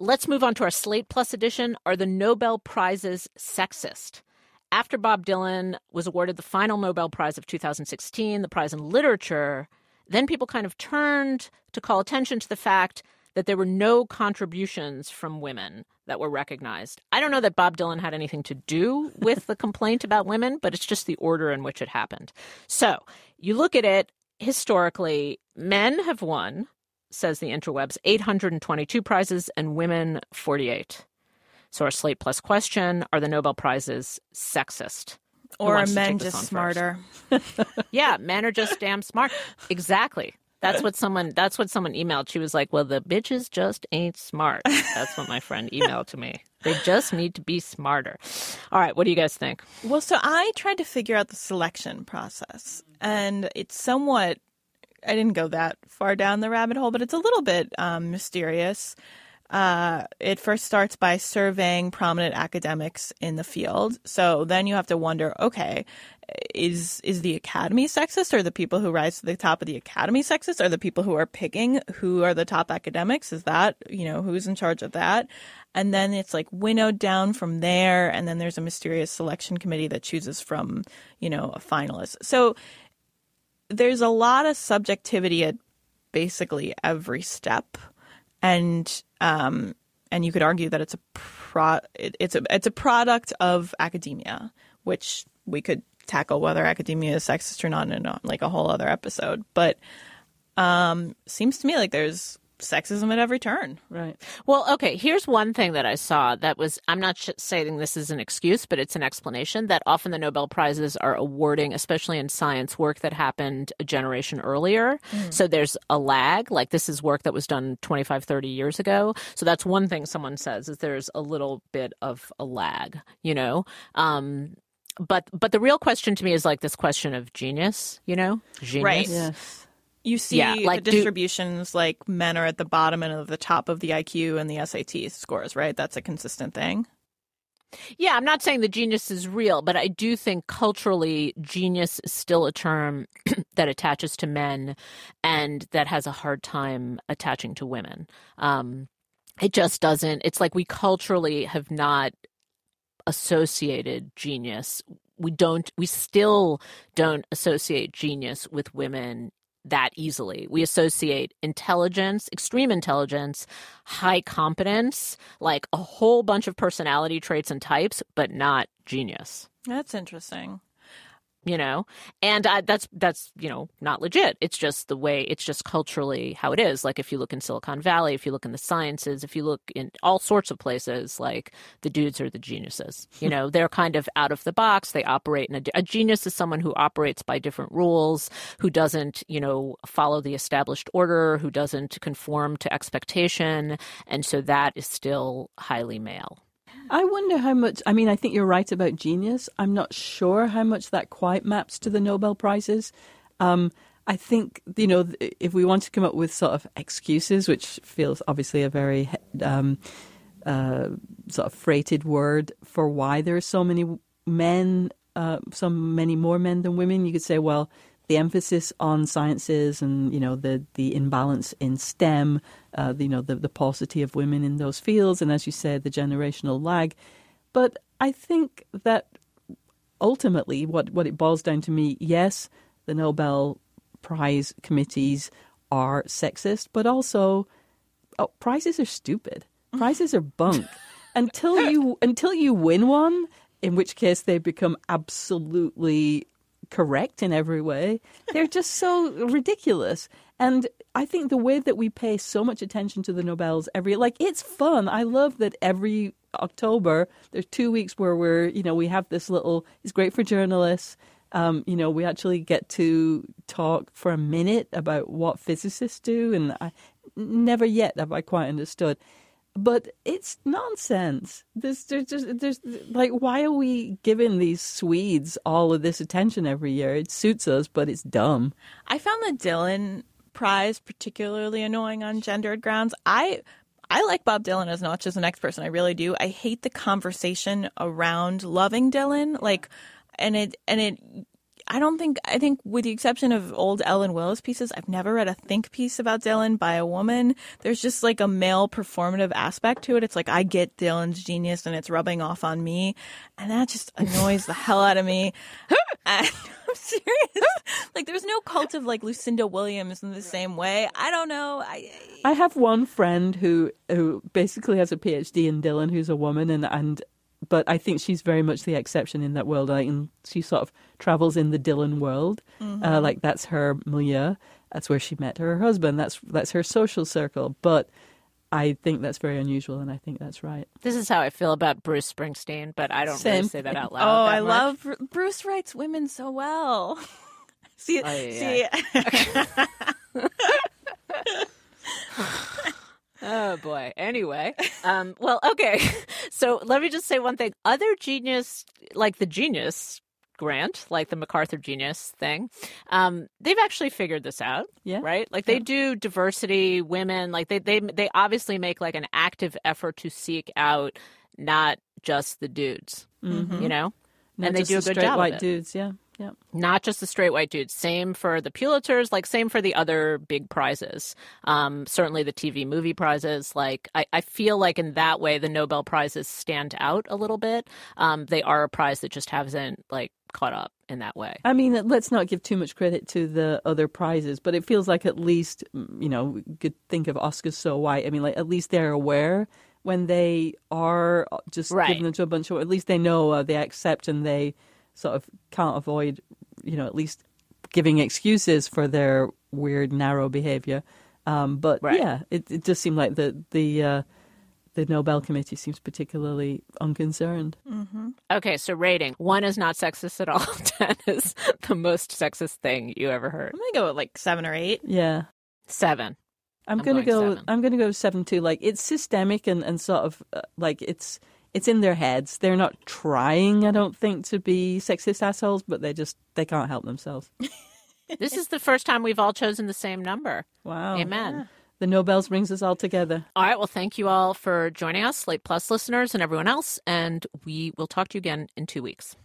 let's move on to our Slate Plus edition. Are the Nobel Prizes sexist? After Bob Dylan was awarded the final Nobel Prize of 2016, the prize in literature, then people kind of turned to call attention to the fact that there were no contributions from women that were recognized. I don't know that Bob Dylan had anything to do with the complaint about women, but it's just the order in which it happened. So you look at it historically, men have won, says the interwebs, 822 prizes and women 48. So our Slate Plus question: Are the Nobel prizes sexist? Or are men just smarter? yeah, men are just damn smart. Exactly. That's what someone. That's what someone emailed. She was like, "Well, the bitches just ain't smart." That's what my friend emailed to me. They just need to be smarter. All right, what do you guys think? Well, so I tried to figure out the selection process, and it's somewhat. I didn't go that far down the rabbit hole, but it's a little bit um, mysterious. Uh, it first starts by surveying prominent academics in the field. So then you have to wonder, okay, is is the academy sexist? Are the people who rise to the top of the academy sexist? Are the people who are picking who are the top academics? Is that you know who's in charge of that? And then it's like winnowed down from there, and then there's a mysterious selection committee that chooses from you know a finalist. So there's a lot of subjectivity at basically every step and um, and you could argue that it's a pro it, it's a it's a product of academia, which we could tackle whether academia is sexist or not in like a whole other episode. But um, seems to me like there's sexism at every turn. Right. Well, okay, here's one thing that I saw that was I'm not sh- saying this is an excuse, but it's an explanation that often the Nobel Prizes are awarding, especially in science, work that happened a generation earlier. Mm. So there's a lag, like this is work that was done 25, 30 years ago. So that's one thing someone says is there's a little bit of a lag, you know? Um, but but the real question to me is like this question of genius, you know? Genius. Right. Yes you see yeah, like the distributions do, like men are at the bottom and at the top of the IQ and the SAT scores, right? That's a consistent thing. Yeah, I'm not saying the genius is real, but I do think culturally genius is still a term that attaches to men and that has a hard time attaching to women. Um, it just doesn't. It's like we culturally have not associated genius we don't we still don't associate genius with women that easily. We associate intelligence, extreme intelligence, high competence, like a whole bunch of personality traits and types, but not genius. That's interesting you know? And I, that's that's you know not legit. It's just the way it's just culturally how it is. Like if you look in silicon valley if you look in the sciences if you look in all sorts of places like the dudes are the geniuses you know? They're kind of out of the box. They operate in a, a genius is someone who operates by different rules who doesn't you know follow the established order who doesn't conform to expectation. And so that is still highly male I wonder how much. I mean, I think you're right about genius. I'm not sure how much that quite maps to the Nobel Prizes. Um, I think, you know, if we want to come up with sort of excuses, which feels obviously a very um, uh, sort of freighted word for why there are so many men, uh, so many more men than women, you could say, well, the emphasis on sciences and you know the the imbalance in STEM, uh, you know the the paucity of women in those fields, and as you said, the generational lag. But I think that ultimately, what what it boils down to me, yes, the Nobel Prize committees are sexist, but also oh, prizes are stupid. Prizes are bunk. until you until you win one, in which case they become absolutely correct in every way. They're just so ridiculous. And I think the way that we pay so much attention to the Nobels every like it's fun. I love that every October there's two weeks where we're you know we have this little. It's great for journalists. Um, you know, we actually get to talk for a minute about what physicists do, and I never yet have I quite understood but it's nonsense. There's, there's, there's, there's, like, why are we giving these Swedes all of this attention every year? It suits us, but it's dumb. I found the Dylan Prize particularly annoying on gendered grounds. I I like Bob Dylan as much as the next person. I really do. I hate the conversation around loving Dylan, like, and it and it I don't think I think with the exception of old Ellen Willis pieces, I've never read a think piece about Dylan by a woman. There's just like a male performative aspect to it. It's like I get Dylan's genius and it's rubbing off on me, and that just annoys the hell out of me. And I'm serious. Like there's no cult of like Lucinda Williams in the same way. I don't know. I I have one friend who who basically has a PhD in Dylan, who's a woman, and and but I think she's very much the exception in that world. Like, and she sort of travels in the Dylan world, uh, like that's her milieu. That's where she met her husband. That's that's her social circle. But I think that's very unusual, and I think that's right. This is how I feel about Bruce Springsteen, but I don't really say that out loud. oh, that I much. love Bruce writes women so well. see, Oh, yeah, see, Oh boy. Anyway, um, well, okay. So let me just say one thing. Other genius, like the genius grant, like the MacArthur genius thing, um, they've actually figured this out. Yeah. Right. Like they do diversity, women. Like they they they obviously make like an active effort to seek out not just the dudes. You know. Not and they do a the good straight job white it. dudes. Yeah, yeah. not just the straight white dudes. Same for the Pulitzers, like same for the other big prizes. Um, certainly the TV movie prizes. Like I, I feel like in that way the Nobel prizes stand out a little bit. Um, they are a prize that just hasn't like caught up in that way. I mean, let's not give too much credit to the other prizes, but it feels like at least, you know, we could think of Oscars so white. I mean, like at least they're aware when they are uh, just Right. giving them to a bunch of, at least they know, uh, they accept and they sort of can't avoid, you know, at least giving excuses for their weird, narrow behavior. Um, but Right. yeah, it, it just seemed like the, the, uh, the Nobel Committee seems particularly unconcerned. Okay, so rating one is not sexist at all. Ten is the most sexist thing you ever heard. I'm gonna go with like seven or eight. Yeah. Seven. I'm, I'm gonna going go. seven. I'm gonna go seven too. Like it's systemic and and sort of uh, like it's it's in their heads. They're not trying, I don't think, to be sexist assholes, but they just they can't help themselves. This is the first time we've all chosen the same number. Wow. Amen. The Nobels brings us all together. All right. Well, thank you all for joining us, Slate Plus listeners and everyone else. And we will talk to you again in two weeks.